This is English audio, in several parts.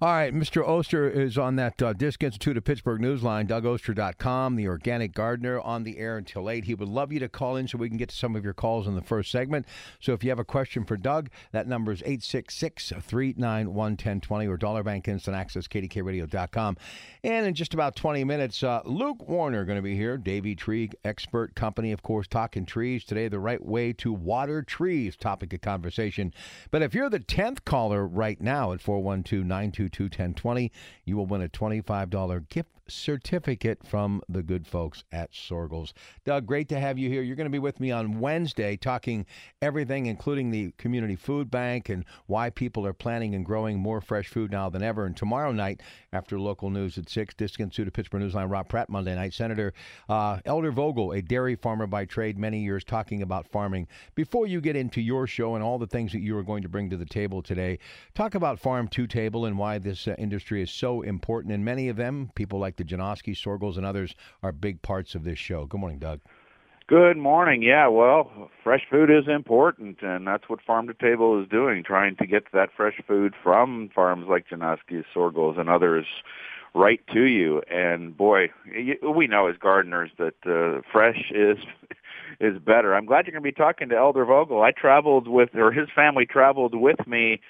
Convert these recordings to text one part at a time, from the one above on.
All right, Mr. Oster is on that uh, Disc Institute of Pittsburgh Newsline, DougOster.com, the organic gardener, on the air until 8. He would love you to call in so we can get to some of your calls in the first segment. So if you have a question for Doug, that number is 866 391 1020 or Dollar Bank Instant Access, KDKARadio.com. And in just about 20 minutes, uh, Luke Warner going to be here, Davey Tree Expert Company, of course, talking trees. Today, the right way to water trees, topic of conversation. But if you're the 10th caller right now at 412 922 1020, you will win a $25 gift certificate from the good folks at Soergel's. Doug, great to have you here. You're going to be with me on Wednesday talking everything, including the community food bank and why people are planting and growing more fresh food now than ever. And tomorrow night, after local news at 6, Disc Institute of Pittsburgh Newsline, Rob Pratt, Monday night, Senator uh, Elder Vogel, a dairy farmer by trade, many years talking about farming. Before you get into your show and all the things that you are going to bring to the table today, talk about Farm to Table and why this uh, industry is so important. And many of them, people like the Janoski, Soergels, and others are big parts of this show. Good morning, Doug. Good morning. Yeah, well, fresh food is important, and that's what Farm to Table is doing, trying to get that fresh food from farms like Janoski, Soergels, and others right to you. And boy, we know as gardeners that uh, fresh is is better. I'm glad you're going to be talking to Elder Vogel. I traveled with, or his family traveled with me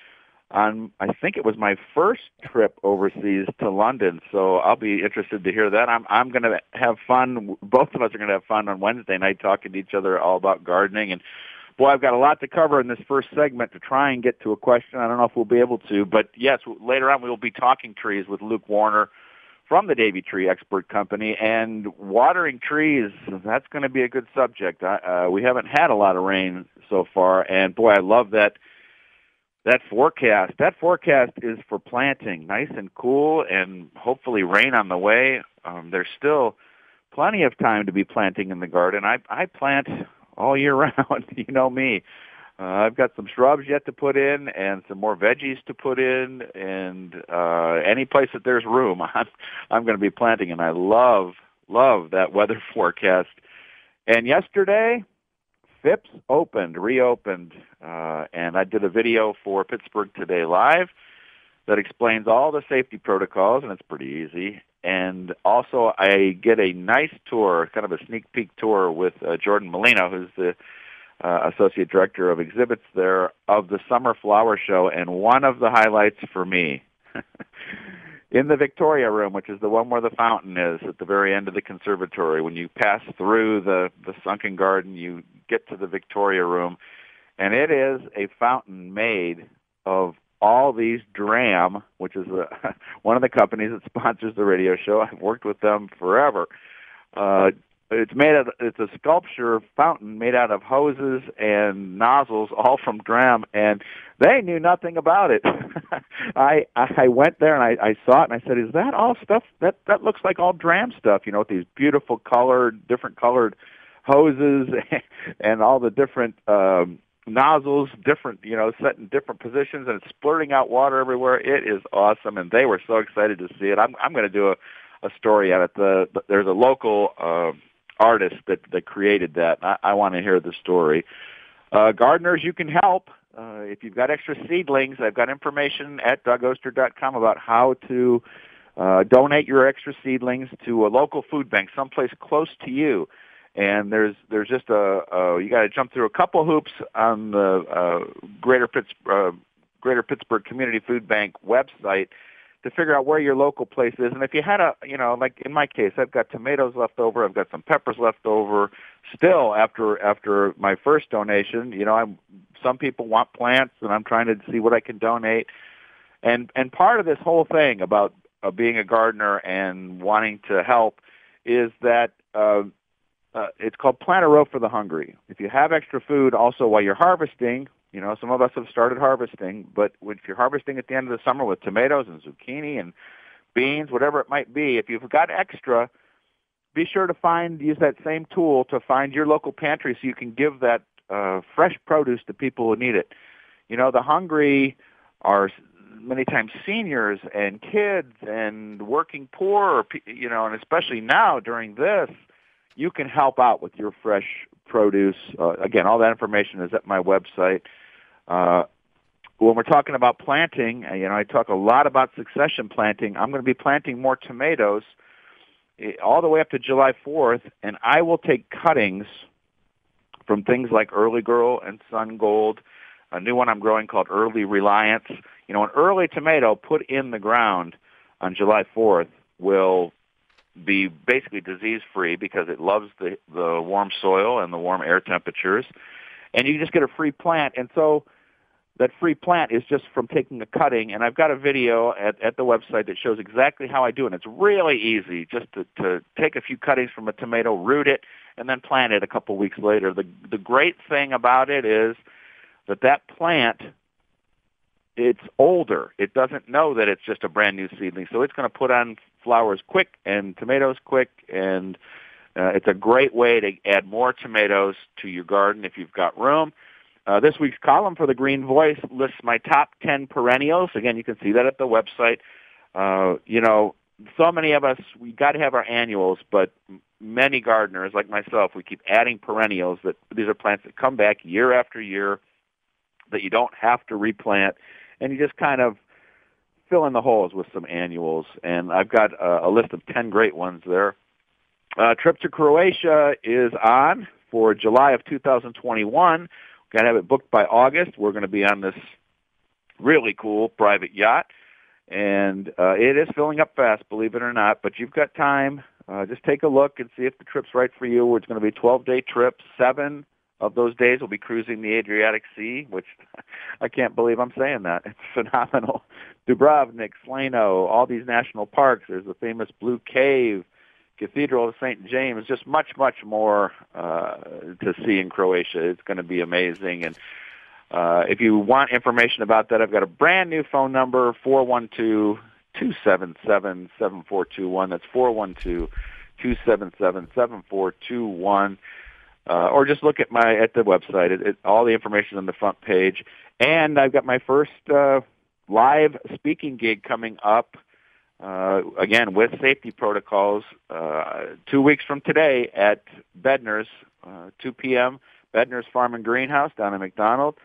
on I think it was my first trip overseas to London. So I'll be interested to hear that. I'm I'm going to have fun. Both of us are going to have fun on Wednesday night talking to each other all about gardening and boy, I've got a lot to cover in this first segment to try and get to a question. I don't know if we'll be able to, but yes, later on we will be talking trees with Luke Warner from the Davey Tree Expert Company and watering trees. That's going to be a good subject. Uh, we haven't had a lot of rain so far, and boy, I love that that forecast. That forecast is for planting, nice and cool, and hopefully rain on the way. Um, there's still plenty of time to be planting in the garden. I I plant all year round. you know me. Uh, I've got some shrubs yet to put in, and some more veggies to put in, and uh, any place that there's room, I'm I'm going to be planting. And I love love that weather forecast. And yesterday, Phipps opened, reopened, uh, and I did a video for Pittsburgh Today Live that explains all the safety protocols, and it's pretty easy. And also, I get a nice tour, kind of a sneak peek tour with uh, Jordan Molino, who's the uh, associate director of exhibits there, of the Summer Flower Show. And one of the highlights for me in the Victoria Room, which is the one where the fountain is at the very end of the conservatory. When you pass through the the sunken garden, you get to the Victoria Room, and it is a fountain made of all these Dramm, which is a, one of the companies that sponsors the radio show. I've worked with them forever. Uh, it's made of it's a sculpture fountain made out of hoses and nozzles all from Dramm and they knew nothing about it. I i went there and i i saw it and i said is that all stuff? That that looks like all Dramm stuff you know with these beautiful colored different colored hoses and all the different um nozzles different you know set in different positions and it's splurting out water everywhere. It is awesome. And they were so excited to see it. I'm i'm going to do a a story on it the, the there's a local uh artist that that created that. I, I want to hear the story. Uh, gardeners, you can help. Uh, if you've got extra seedlings, I've got information at dougoster.com about how to uh, donate your extra seedlings to a local food bank, someplace close to you. And there's there's just a, a you got to jump through a couple hoops on the uh, Greater Pittsburgh uh, Greater Pittsburgh Community Food Bank website to figure out where your local place is. And if you had a, you know, like in my case, I've got tomatoes left over, I've got some peppers left over. Still, after after my first donation, you know, I'm some people want plants, and I'm trying to see what I can donate. And and part of this whole thing about uh, being a gardener and wanting to help is that uh, uh, it's called Plant a Row for the Hungry. If you have extra food, also while you're harvesting, you know, some of us have started harvesting, but if you're harvesting at the end of the summer with tomatoes and zucchini and beans, whatever it might be, if you've got extra, be sure to find use that same tool to find your local pantry so you can give that uh, fresh produce to people who need it. You know, the hungry are many times seniors and kids and working poor, you know, and especially now during this, you can help out with your fresh produce. Uh, again, all that information is at my website. Uh, when we're talking about planting, uh, you know, I talk a lot about succession planting. I'm going to be planting more tomatoes eh, all the way up to July 4th, and I will take cuttings from things like Early Girl and Sun Gold, a new one I'm growing called Early Reliance. You know, an early tomato put in the ground on July 4th will be basically disease free because it loves the the warm soil and the warm air temperatures and you just get a free plant and so that free plant is just from taking a cutting and I've got a video at, at the website that shows exactly how I do it. And it's really easy just to, to take a few cuttings from a tomato, root it, and then plant it a couple weeks later. The the great thing about it is that that plant it's older. It doesn't know that it's just a brand new seedling, so it's going to put on flowers quick and tomatoes quick, and uh, it's a great way to add more tomatoes to your garden if you've got room. Uh, this week's column for the Green Voice lists my top 10 perennials. Again, you can see that at the website. Uh, you know, so many of us, we got to have our annuals, but many gardeners, like myself, we keep adding perennials that these are plants that come back year after year that you don't have to replant and you just kind of fill in the holes with some annuals. And I've got a, a list of 10 great ones there. Uh, trip to Croatia is on for July of 2021. Got to have it booked by August. We're going to be on this really cool private yacht. And uh, it is filling up fast, believe it or not. But you've got time. Uh, just take a look and see if the trip's right for you. It's going to be a 12-day trip, seven of those days we'll be cruising the Adriatic Sea, which I can't believe I'm saying that. It's phenomenal. Dubrovnik, Slano, all these national parks. There's the famous Blue Cave, Cathedral of St. James, just much, much more uh, to see in Croatia. It's going to be amazing. And uh, if you want information about that, I've got a brand new phone number, 412 277 7421. That's 412 277 7421 uh, or just look at my at the website. It, it, all the information is on the front page, and I've got my first uh, live speaking gig coming up. Uh, again, with safety protocols, uh, two weeks from today at Bednar's, uh, 2 p.m. Bednar's Farm and Greenhouse down in McDonald.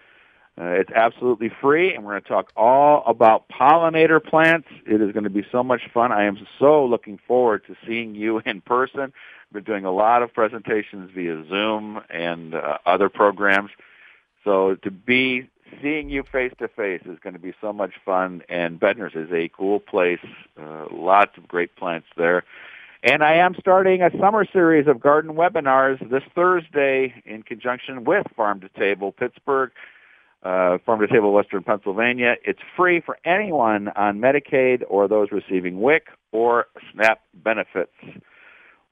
Uh, it's absolutely free, and we're going to talk all about pollinator plants. It is going to be so much fun. I am so looking forward to seeing you in person. We're doing a lot of presentations via Zoom and uh, other programs. So to be seeing you face to face is going to be so much fun. And Bednar's is a cool place. Uh, lots of great plants there. And I am starting a summer series of garden webinars this Thursday in conjunction with Farm to Table Pittsburgh, uh, Farm to Table Western Pennsylvania. It's free for anyone on Medicaid or those receiving WIC or SNAP benefits.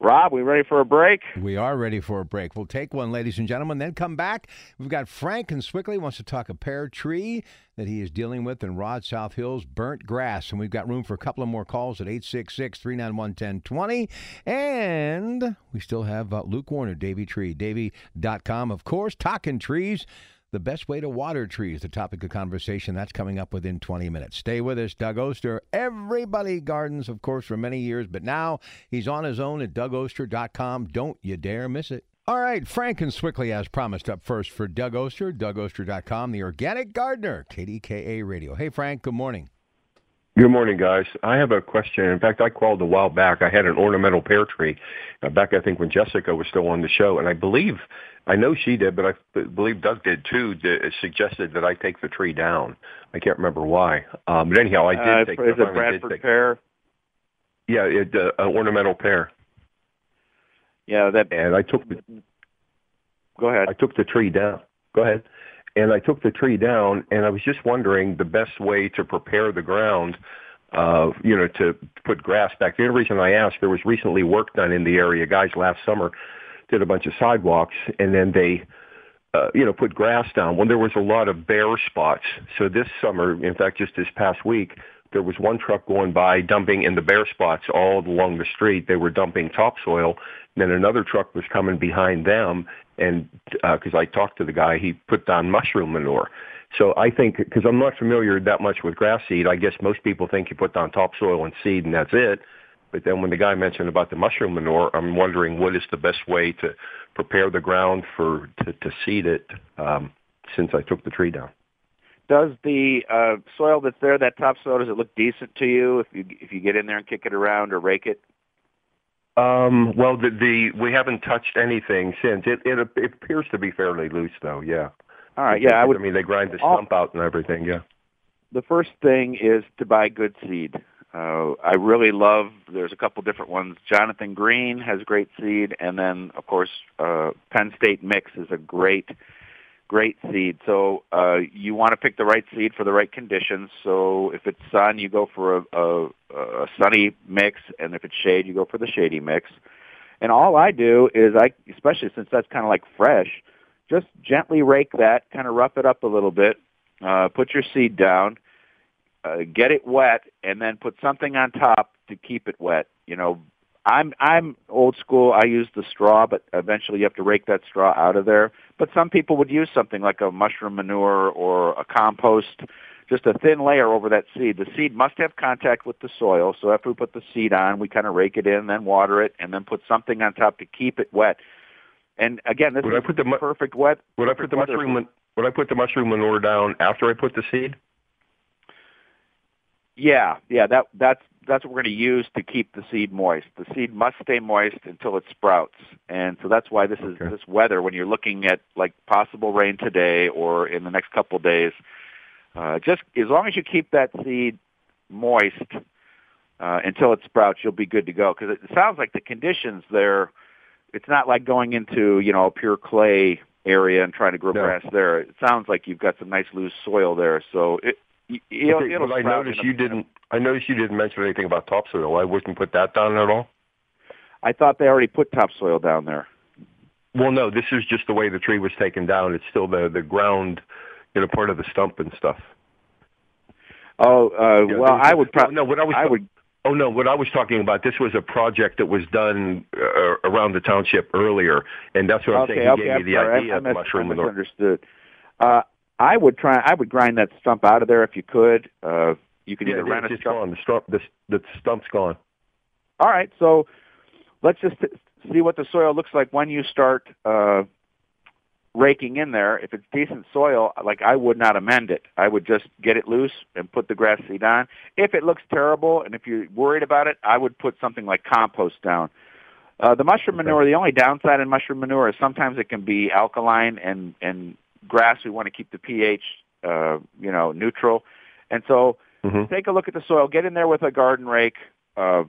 Rob, we ready for a break? We are ready for a break. We'll take one, ladies and gentlemen, then come back. We've got Frank and Sewickley wants to talk a pear tree that he is dealing with in Rod South Hills, burnt grass. And we've got room for a couple of more calls at 866 391 1020. And we still have uh, Luke Warner, Davey Tree, Davey.com, of course, talking trees the best way to water trees, the topic of conversation. That's coming up within 20 minutes. Stay with us. Doug Oster. Everybody gardens, of course, for many years, but now he's on his own at dougoster.com. Don't you dare miss it. All right, Frank and Sewickley, as promised, up first for Doug Oster, dougoster.com, the organic gardener, KDKA Radio. Hey, Frank, good morning. Good morning, guys. I have a question. In fact, I called a while back. I had an ornamental pear tree uh, back, I think, when Jessica was still on the show, and I believe, I know she did, but I believe Doug did too. d- Suggested that I take the tree down. I can't remember why, um, but anyhow, I did Uh, take. is it Bradford take- pear? Yeah, it, uh, an ornamental pear, Yeah, that. and I took the Go ahead. I took the tree down. Go ahead. And I took the tree down, and I was just wondering the best way to prepare the ground, uh, you know, to put grass back. The only reason I asked, there was recently work done in the area. Guys last summer did a bunch of sidewalks, and then they, uh, you know, put grass down. Well, there was a lot of bare spots. So this summer, in fact, just this past week, there was one truck going by dumping in the bare spots all along the street. They were dumping topsoil. And then another truck was coming behind them, and because I talked to the guy, he put down mushroom manure. So I think because I'm not familiar that much with grass seed, I guess most people think you put down topsoil and seed and that's it. But then when the guy mentioned about the mushroom manure, I'm wondering what is the best way to prepare the ground for to, to seed it um, since I took the tree down. Does the uh, soil that's there, that topsoil, does it look decent to you if you if you get in there and kick it around or rake it? Um, well, the, the we haven't touched anything since. It, it it appears to be fairly loose, though. Yeah. All right. Yeah, I would. I mean, they grind the all- stump out and everything. Yeah. the first thing is to buy good seed. Uh, I really love. There's a couple different ones. Jonathan Green has great seed, and then of course uh, Penn State Mix is a great, great seed. So uh, you want to pick the right seed for the right conditions. So if it's sun, you go for a, a, a sunny mix, and if it's shade, you go for the shady mix. And all I do is I, especially since that's kind of like fresh, just gently rake that, kind of rough it up a little bit, uh, put your seed down, uh, get it wet, and then put something on top to keep it wet. You know, I'm I'm old school. I use the straw, but eventually you have to rake that straw out of there. But some people would use something like a mushroom manure or a compost, just a thin layer over that seed. The seed must have contact with the soil. So after we put the seed on, we kind of rake it in, then water it, and then put something on top to keep it wet. And again, this Would is I put the mu- perfect wet. Would I put the mushroom? man- Would I put the mushroom manure down after I put the seed? Yeah, yeah, that that's that's what we're going to use to keep the seed moist. The seed must stay moist until it sprouts, and so that's why this is Okay. this weather. When you're looking at like possible rain today or in the next couple of days, uh, just as long as you keep that seed moist uh, until it sprouts, you'll be good to go. Because it sounds like the conditions there, it's not like going into you know a pure clay area and trying to grow No. grass there. It sounds like you've got some nice loose soil there, so it. Y- It'll, Okay, it'll but I noticed you didn't. I noticed you didn't mention anything about topsoil. I wouldn't put that down at all. I thought they already put topsoil down there. Well, no, this is just the way the tree was taken down. It's still the the ground, you know, part of the stump and stuff. Oh, uh, Yeah, well, I would probably. no. What I was I would. Oh no, what I was talking about, this was a project that was done uh, around the township earlier, and that's what I'm Okay, saying. He okay. gave I'm me the sorry. idea I, I, of mushroom I misunderstood. Uh, I would try. I would grind that stump out of there if you could. Uh, you could Yeah, either rent a stump. gone. The stump, the, the stump's gone. All right, so let's just see what the soil looks like when you start uh, raking in there. If it's decent soil, like I would not amend it. I would just get it loose and put the grass seed on. If it looks terrible and if you're worried about it, I would put something like compost down. Uh, the mushroom manure, the only downside in mushroom manure is sometimes it can be alkaline and, and grass, we want to keep the pH, uh, you know, neutral. And so hmm take a look at the soil, get in there with a garden rake, uh,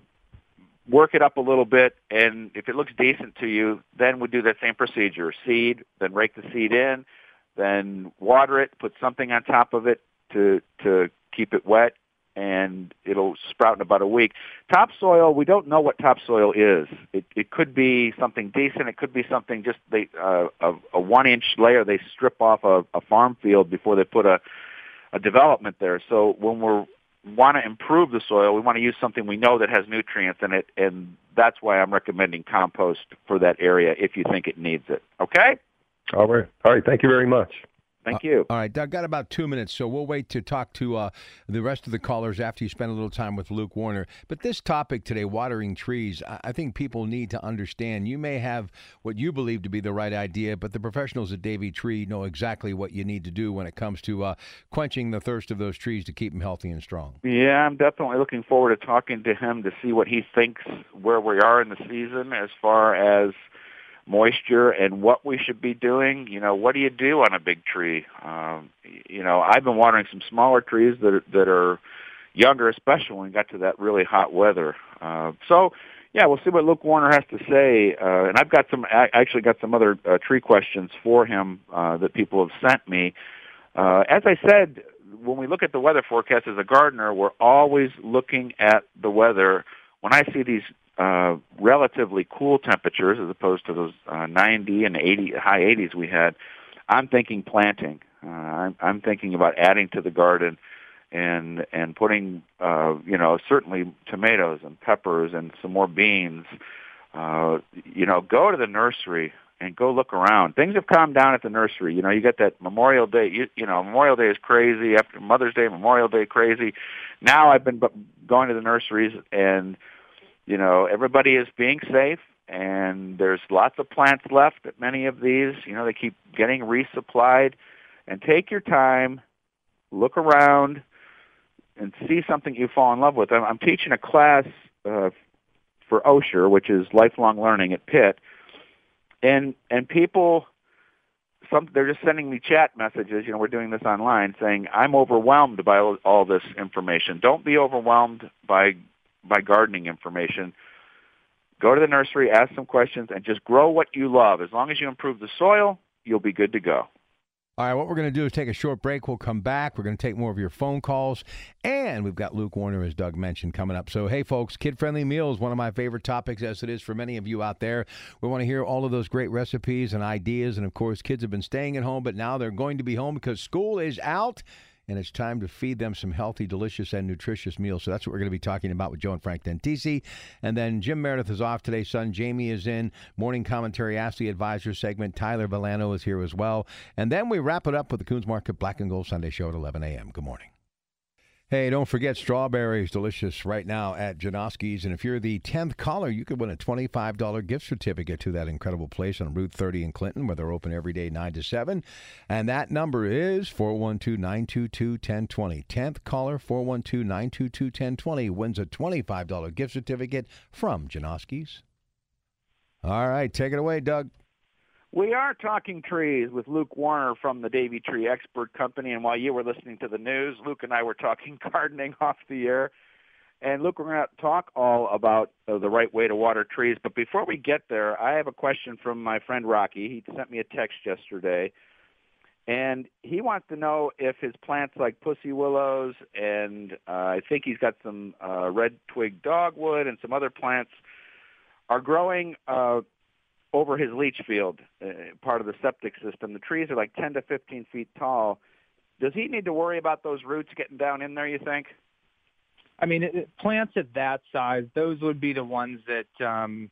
work it up a little bit, and if it looks decent to you, then we do that same procedure. Seed, then rake the seed in, then water it, put something on top of it to to keep it wet, and it'll sprout in about a week. Topsoil, we don't know what topsoil is. It it could be something decent. It could be something just they uh, a, a one inch layer they strip off a, a farm field before they put a a development there. So when we're want to improve the soil, we want to use something we know that has nutrients in it, and that's why I'm recommending compost for that area if you think it needs it. Okay? All right. All right. Thank you very much. Thank you. All right, Doug, got about two minutes, so we'll wait to talk to uh, the rest of the callers after you spend a little time with Luke Warner. But this topic today, watering trees, I, I think people need to understand. You may have what you believe to be the right idea, but the professionals at Davey Tree know exactly what you need to do when it comes to uh, quenching the thirst of those trees to keep them healthy and strong. Yeah, I'm definitely looking forward to talking to him to see what he thinks where we are in the season as far as – moisture and what we should be doing. You know, what do you do on a big tree? Um, you know, I've been watering some smaller trees that are, that are younger, especially when we got to that really hot weather. Uh, so, yeah, we'll see what Luke Warner has to say. Uh, and I've got some, I actually got some other uh, tree questions for him uh, that people have sent me. Uh, as I said, when we look at the weather forecast as a gardener, we're always looking at the weather. When I see these uh, relatively cool temperatures as opposed to those uh, 90 and 80 high 80s we had, I'm thinking planting. Uh, I'm, I'm thinking about adding to the garden and and putting uh, you know certainly tomatoes and peppers and some more beans. Uh, you know, go to the nursery and go look around. Things have calmed down at the nursery. You know, you got that Memorial Day. You, you know, Memorial Day is crazy. After Mother's Day, Memorial Day crazy. Now I've been going to the nurseries and you know, everybody is being safe and there's lots of plants left at many of these. You know, they keep getting resupplied. And take your time, look around, and see something you fall in love with. I'm, I'm teaching a class uh, for Osher, which is lifelong learning at Pitt, and and people, some they're just sending me chat messages. You know, we're doing this online, saying I'm overwhelmed by all, all this information. Don't be overwhelmed by by gardening information. Go to the nursery, ask some questions, and just grow what you love. As long as you improve the soil, you'll be good to go. All right, what we're going to do is take a short break. We'll come back. We're going to take more of your phone calls. And we've got Luke Warner, as Doug mentioned, coming up. So, hey, folks, kid friendly meals, one of my favorite topics, as it is for many of you out there. We want to hear all of those great recipes and ideas. And of course, kids have been staying at home, but now they're going to be home because school is out and it's time to feed them some healthy, delicious, and nutritious meals. So that's what we're going to be talking about with Joe and Frank Dentisi. And then Jim Meredith is off today. Son Jamie is in. Morning commentary, Ask the Advisor segment. Tyler Villano is here as well. And then we wrap it up with the Kuhn's Market Black and Gold Sunday Show at 11 a.m. Good morning. Hey, don't forget strawberries, delicious right now at Janoski's. And if you're the 10th caller, you could win a $25 gift certificate to that incredible place on Route 30 in Clinton, where they're open every day 9 to 7. And that number is 412 922 1020. 10th caller, 412 922 1020, wins a $25 gift certificate from Janoski's. All right, take it away, Doug. We are talking trees with Luke Warner from the Davey Tree Expert Company. And while you were listening to the news, Luke and I were talking gardening off the air. And Luke, we're going to talk all about uh, the right way to water trees. But before we get there, I have a question from my friend Rocky. He sent me a text yesterday. And he wants to know if his plants like pussy willows and uh, I think he's got some uh, red twig dogwood and some other plants are growing uh, over his leach field, uh, part of the septic system. The trees are like 10 to 15 feet tall. Does he need to worry about those roots getting down in there, you think? I mean, it, plants at that size, those would be the ones that um,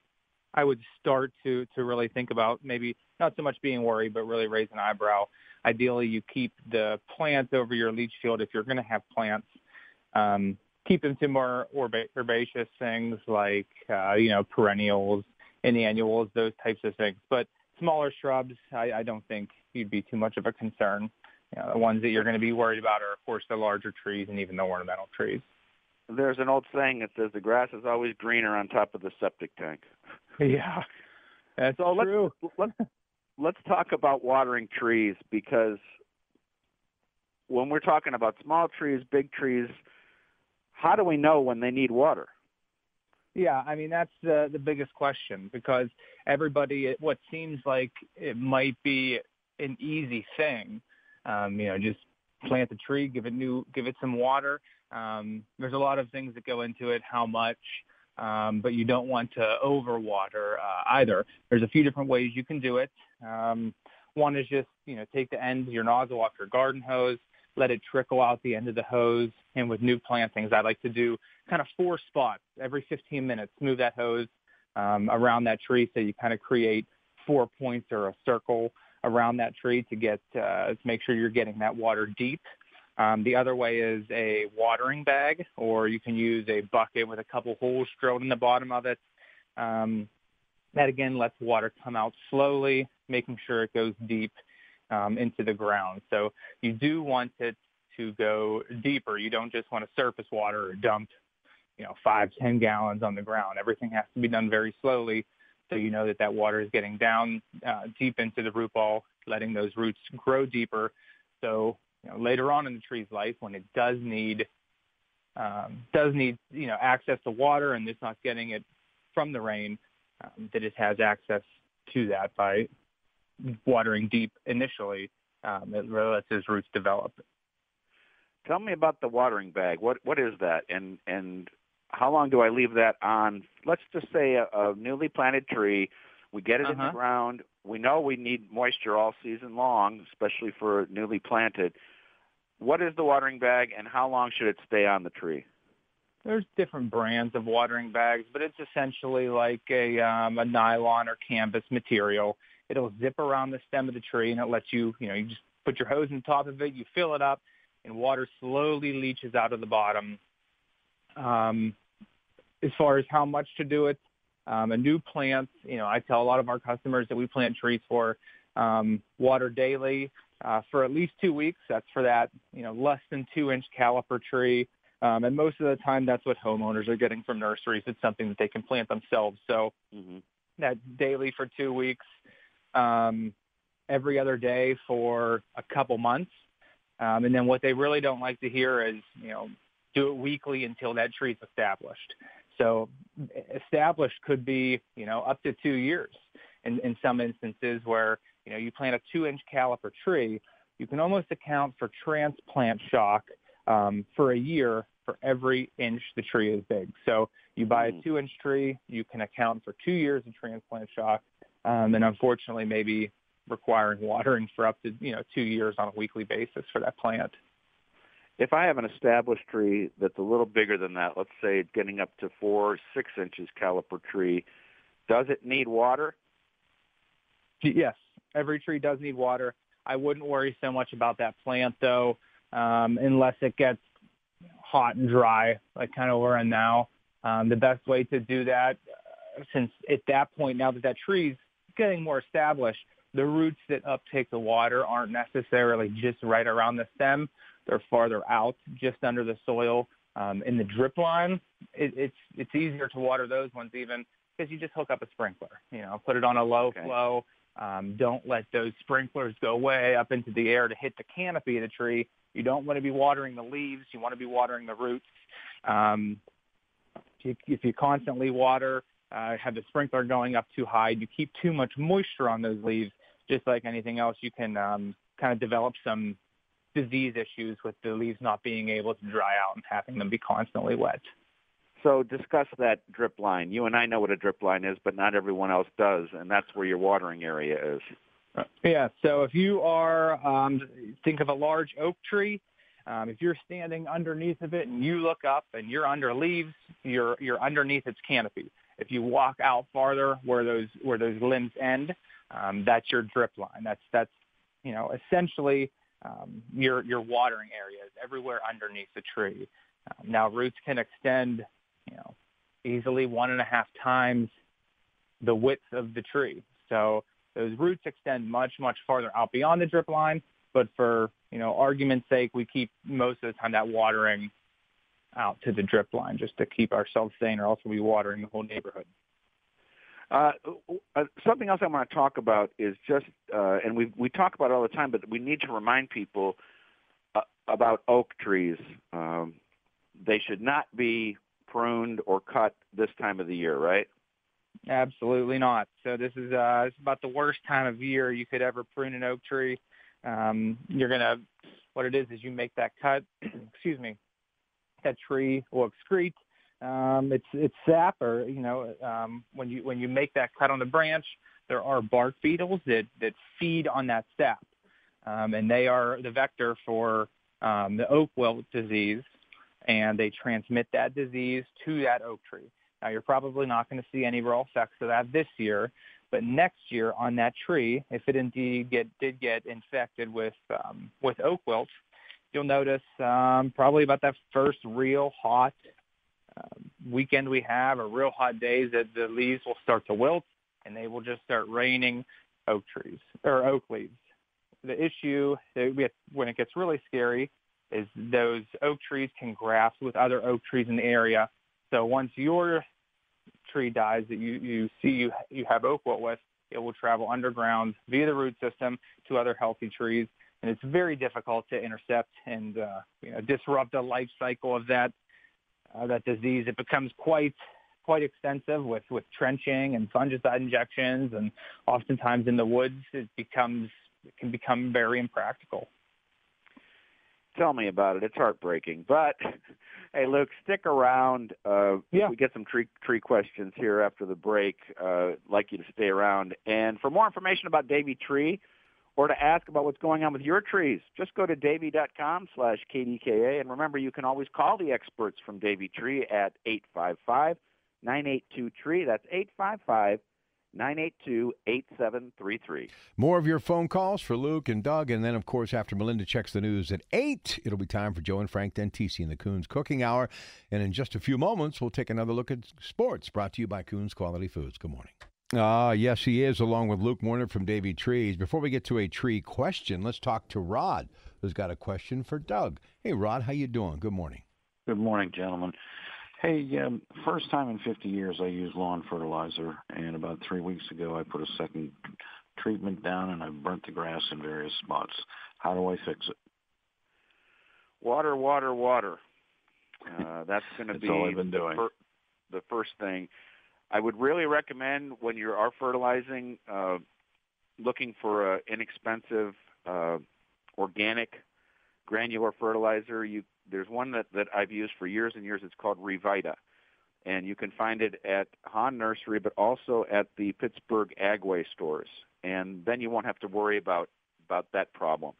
I would start to to really think about. Maybe not so much being worried, but really raise an eyebrow. Ideally, you keep the plants over your leach field if you're going to have plants. Um, keep them to more herbaceous things like uh, you know perennials, in annuals, those types of things. But smaller shrubs, I, I don't think you'd be too much of a concern. You know, the ones that you're going to be worried about are, of course, the larger trees and even the ornamental trees. There's an old saying that says the grass is always greener on top of the septic tank. Yeah, that's so true. Let's, let's, let's talk about watering trees because when we're talking about small trees, big trees, how do we know when they need water? Yeah, I mean that's the the biggest question because everybody, what seems like it might be an easy thing, um, you know, just plant the tree, give it new, give it some water. Um, there's a lot of things that go into it, how much, um, but you don't want to overwater uh, either. There's a few different ways you can do it. Um, one is just you know take the end of your nozzle off your garden hose, let it trickle out the end of the hose. And with new plantings, I like to do kind of four spots every 15 minutes, move that hose um, around that tree so you kind of create four points or a circle around that tree to get uh, to make sure you're getting that water deep. Um, the other way is a watering bag, or you can use a bucket with a couple holes drilled in the bottom of it. Um, that again lets water come out slowly, making sure it goes deep um, into the ground. So you do want it to go deeper. You don't just want to surface water or dump, you know, five, ten gallons on the ground. Everything has to be done very slowly, so you know that that water is getting down uh, deep into the root ball, letting those roots grow deeper. So you know, later on in the tree's life, when it does need um, does need you know access to water and it's not getting it from the rain, um, that it has access to that by watering deep initially. Um, it lets its roots develop. Tell me about the watering bag. What what is that, and and how long do I leave that on? Let's just say a, a newly planted tree. We get it uh-huh. in the uh-huh. ground. We know we need moisture all season long, especially for newly planted. What is the watering bag, and how long should it stay on the tree? There's different brands of watering bags, but it's essentially like a um, a nylon or canvas material. It'll zip around the stem of the tree, and it lets you, you know, you just put your hose on top of it, you fill it up, and water slowly leaches out of the bottom. Um, as far as how much to do it, um, a new plant, you know, I tell a lot of our customers that we plant trees for um, water daily uh, for at least two weeks. That's for that, you know, less than two inch caliper tree. Um, and most of the time, that's what homeowners are getting from nurseries. It's something that they can plant themselves. So mm-hmm. that's daily for two weeks, um, every other day for a couple months. Um, and then what they really don't like to hear is, you know, do it weekly until that tree's established. So established could be, you know, up to two years in, in some instances where, you know, you plant a two inch caliper tree, you can almost account for transplant shock um, for a year for every inch the tree is big. So you buy a hmm. two inch tree, you can account for two years of transplant shock, um, and unfortunately maybe requiring watering for up to you know two years on a weekly basis for that plant. If I have an established tree that's a little bigger than that, let's say it's getting up to four, six inches caliper tree, does it need water? Yes, every tree does need water. I wouldn't worry so much about that plant though, um, unless it gets hot and dry, like kind of where I'm now. Um, the best way to do that, uh, since at that point, now that that tree's getting more established, the roots that uptake the water aren't necessarily just right around the stem. They're farther out, just under the soil. Um, in the drip line, it, it's it's easier to water those ones even because you just hook up a sprinkler. You know, put it on a low okay. flow. Um, don't let those sprinklers go way up into the air to hit the canopy of the tree. You don't want to be watering the leaves. You want to be watering the roots. Um, if, you, if you constantly water, uh, have the sprinkler going up too high, you keep too much moisture on those leaves, just like anything else, you can um, kind of develop some disease issues with the leaves not being able to dry out and having them be constantly wet. So discuss that drip line. You and I know what a drip line is, but not everyone else does, and that's where your watering area is. Yeah. So if you are, um, think of a large oak tree. Um, if you're standing underneath of it and you look up and you're under leaves, you're you're underneath its canopy. If you walk out farther where those where those limbs end, um, that's your drip line. That's that's you know essentially um, your your watering areas everywhere underneath the tree. Um, now roots can extend you know easily one and a half times the width of the tree. So those roots extend much much farther out beyond the drip line. But for you know argument's sake, we keep most of the time that watering out to the drip line just to keep ourselves sane, or else we'll be watering the whole neighborhood. Uh, uh, something else I want to talk about is just, uh, and we we talk about it all the time, but we need to remind people uh, about oak trees. Um, they should not be pruned or cut this time of the year, right? Absolutely not. So this is uh, this is about the worst time of year you could ever prune an oak tree. Um, you're gonna, what it is is you make that cut. excuse me. That tree will excrete um, it's it's sap or you know um, when you when you make that cut on the branch, there are bark beetles that that feed on that sap, um, and they are the vector for um, the oak wilt disease, and they transmit that disease to that oak tree. Now you're probably not going to see any real effects of that this year, but next year on that tree, if it indeed get, did get infected with um, with oak wilt, you'll notice um, probably about that first real hot uh, weekend we have, or real hot days, that the leaves will start to wilt and they will just start raining oak trees or oak leaves. The issue when it gets really scary is those oak trees can graft with other oak trees in the area. So once your tree dies that you, you see you, you have oak wilt with, it will travel underground via the root system to other healthy trees. And it's very difficult to intercept and uh, you know, disrupt the life cycle of that uh, that disease. It becomes quite quite extensive with with trenching and fungicide injections, and oftentimes in the woods it becomes it can become very impractical. Tell me about it. It's heartbreaking, but hey, Luke, stick around. Uh, yeah. We get some tree tree questions here after the break. Uh, like you to stay around, and for more information about Davey Tree or to ask about what's going on with your trees, just go to davey.com slash KDKA. And remember, you can always call the experts from Davey Tree at 855 982 Tree. That's 855 982 8733. More of your phone calls for Luke and Doug. And then, of course, after Melinda checks the news at 8, it'll be time for Joe and Frank Dentisi in the Kuhn's Cooking Hour. And in just a few moments, we'll take another look at sports brought to you by Kuhn's Quality Foods. Good morning. Ah, uh, yes, he is, along with Luke Warner from Davey Trees. Before we get to a tree question, let's talk to Rod, who's got a question for Doug. Hey, Rod, how you doing? Good morning. Good morning, gentlemen. Hey, um, first time in 50 years I used lawn fertilizer, and about three weeks ago I put a second treatment down and I burnt the grass in various spots. How do I fix it? Water, water, water. Uh, that's going to be all I've been the, doing. Fir- the first thing. I would really recommend when you are fertilizing, uh, looking for an inexpensive uh, organic granular fertilizer. You there's one that, that I've used for years and years. It's called Revita. And you can find it at Hahn Nursery, but also at the Pittsburgh Agway stores. And then you won't have to worry about, about that problem.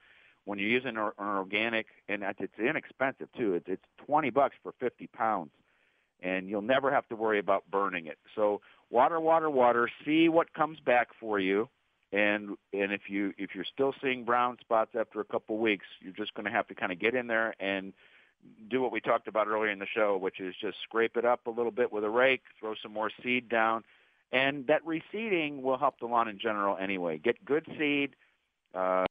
When you're using an organic, and it's inexpensive too, it's, it's 20 bucks for 50 pounds. And you'll never have to worry about burning it. So water, water, water. See what comes back for you and and if you if you're still seeing brown spots after a couple of weeks, you're just going to have to kind of get in there and do what we talked about earlier in the show, which is just scrape it up a little bit with a rake, throw some more seed down, and that reseeding will help the lawn in general anyway. Get good seed, uh,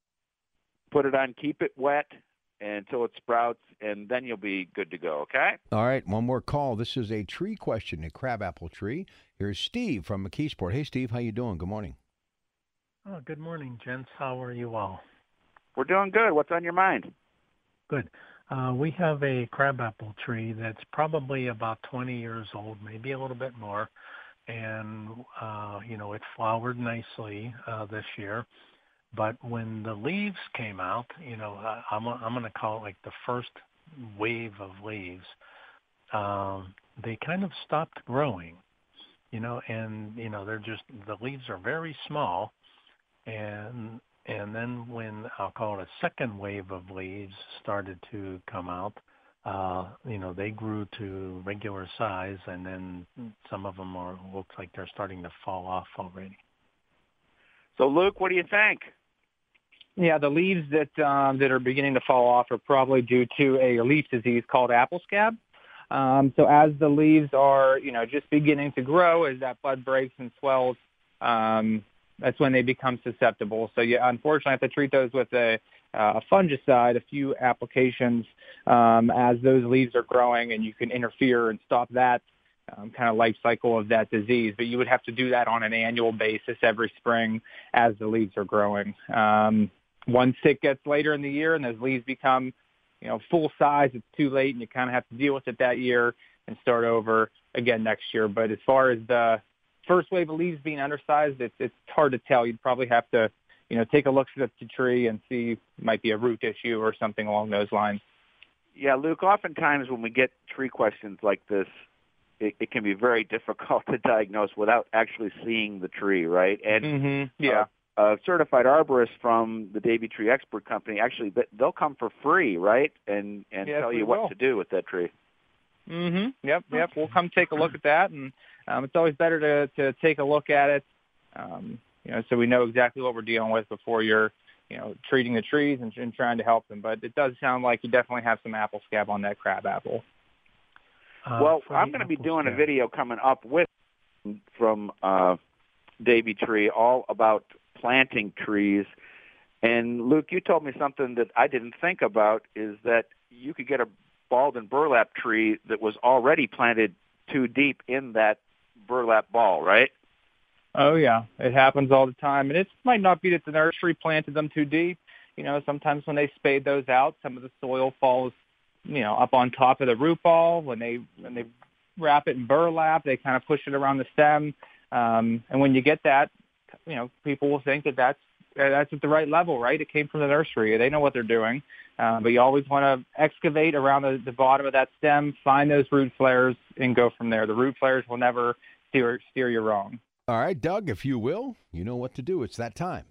put it on, keep it wet until it sprouts, and then you'll be good to go. Okay. All right, one more call. This is a tree question, a crabapple tree. Here's Steve from McKeesport. Hey, Steve, how you doing? Good morning. Oh, good morning, gents. How are you all? We're doing good. What's on your mind? Good. Uh, we have a crabapple tree that's probably about 20 years old, maybe a little bit more, and uh, you know it flowered nicely uh, this year. But when the leaves came out, you know, I, I'm I'm going to call it like the first wave of leaves. Um, they kind of stopped growing, you know, and you know they're just the leaves are very small, and and then when I'll call it a second wave of leaves started to come out, uh, you know, they grew to regular size, and then some of them are looks like they're starting to fall off already. So, Luke, what do you think? Yeah, the leaves that um, that are beginning to fall off are probably due to a leaf disease called apple scab. Um, so as the leaves are, you know, just beginning to grow, as that bud breaks and swells, um, that's when they become susceptible. So you unfortunately have to treat those with a, uh, a fungicide, a few applications um, as those leaves are growing, and you can interfere and stop that um, kind of life cycle of that disease. But you would have to do that on an annual basis every spring as the leaves are growing. Um, once it gets later in the year and those leaves become, you know, full size, it's too late, and you kind of have to deal with it that year and start over again next year. But as far as the first wave of leaves being undersized, it's it's hard to tell. You'd probably have to, you know, take a look at the tree and see might be a root issue or something along those lines. Yeah, Luke. Oftentimes when we get tree questions like this, it, it can be very difficult to diagnose without actually seeing the tree, right? And mm-hmm. yeah. Uh, a certified arborist from the Davey Tree Expert Company actually they'll come for free, right? And and yes, tell you will. what to do with that tree. Mm-hmm. Yep. Yep. We'll come take a look at that, and um, it's always better to to take a look at it, um, you know, so we know exactly what we're dealing with before you're, you know, treating the trees and, and trying to help them. But it does sound like you definitely have some apple scab on that crab apple. Uh, well, I'm going to be apple doing a video coming up with from uh, Davey Tree all about planting trees. And Luke, you told me something that I didn't think about is that you could get a balled and burlap tree that was already planted too deep in that burlap ball, right? Oh yeah, it happens all the time, and it might not be that the nursery planted them too deep. You know, sometimes when they spade those out, some of the soil falls, you know, up on top of the root ball. When they when they wrap it in burlap, they kind of push it around the stem, um, and when you get that, you know, people will think that that's uh, that's at the right level, right? It came from the nursery. They know what they're doing, uh, but you always want to excavate around the, the bottom of that stem, find those root flares, and go from there. The root flares will never steer steer you wrong. All right, Doug, if you will, you know what to do. It's that time.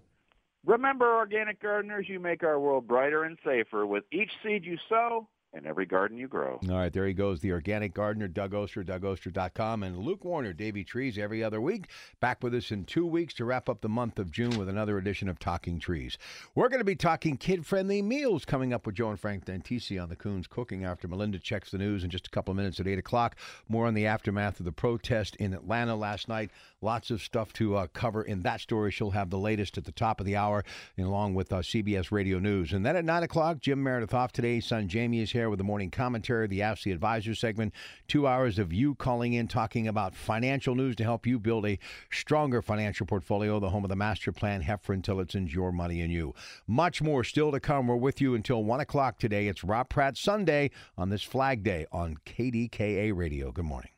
Remember, organic gardeners, you make our world brighter and safer with each seed you sow and every garden you grow. All right, there he goes, the organic gardener, Doug Oster, DougOster.com, and Luke Warner, Davey Trees, every other week. Back with us in two weeks to wrap up the month of June with another edition of Talking Trees. We're going to be talking kid friendly meals coming up with Joe and Frank Dantisi on the Kuhn's Cooking after Melinda checks the news in just a couple of minutes at 8 o'clock. More on the aftermath of the protest in Atlanta last night. Lots of stuff to uh, cover in that story. She'll have the latest at the top of the hour, along with uh, CBS Radio News. And then at 9 o'clock, Jim Meredith off today. Son Jamie is here with the morning commentary, the the Advisor segment. Two hours of you calling in, talking about financial news to help you build a stronger financial portfolio, the home of the master plan, Hefren Tillotson, your money and you. Much more still to come. We're with you until 1 o'clock today. It's Rob Pratt Sunday on this Flag Day on KDKA Radio. Good morning.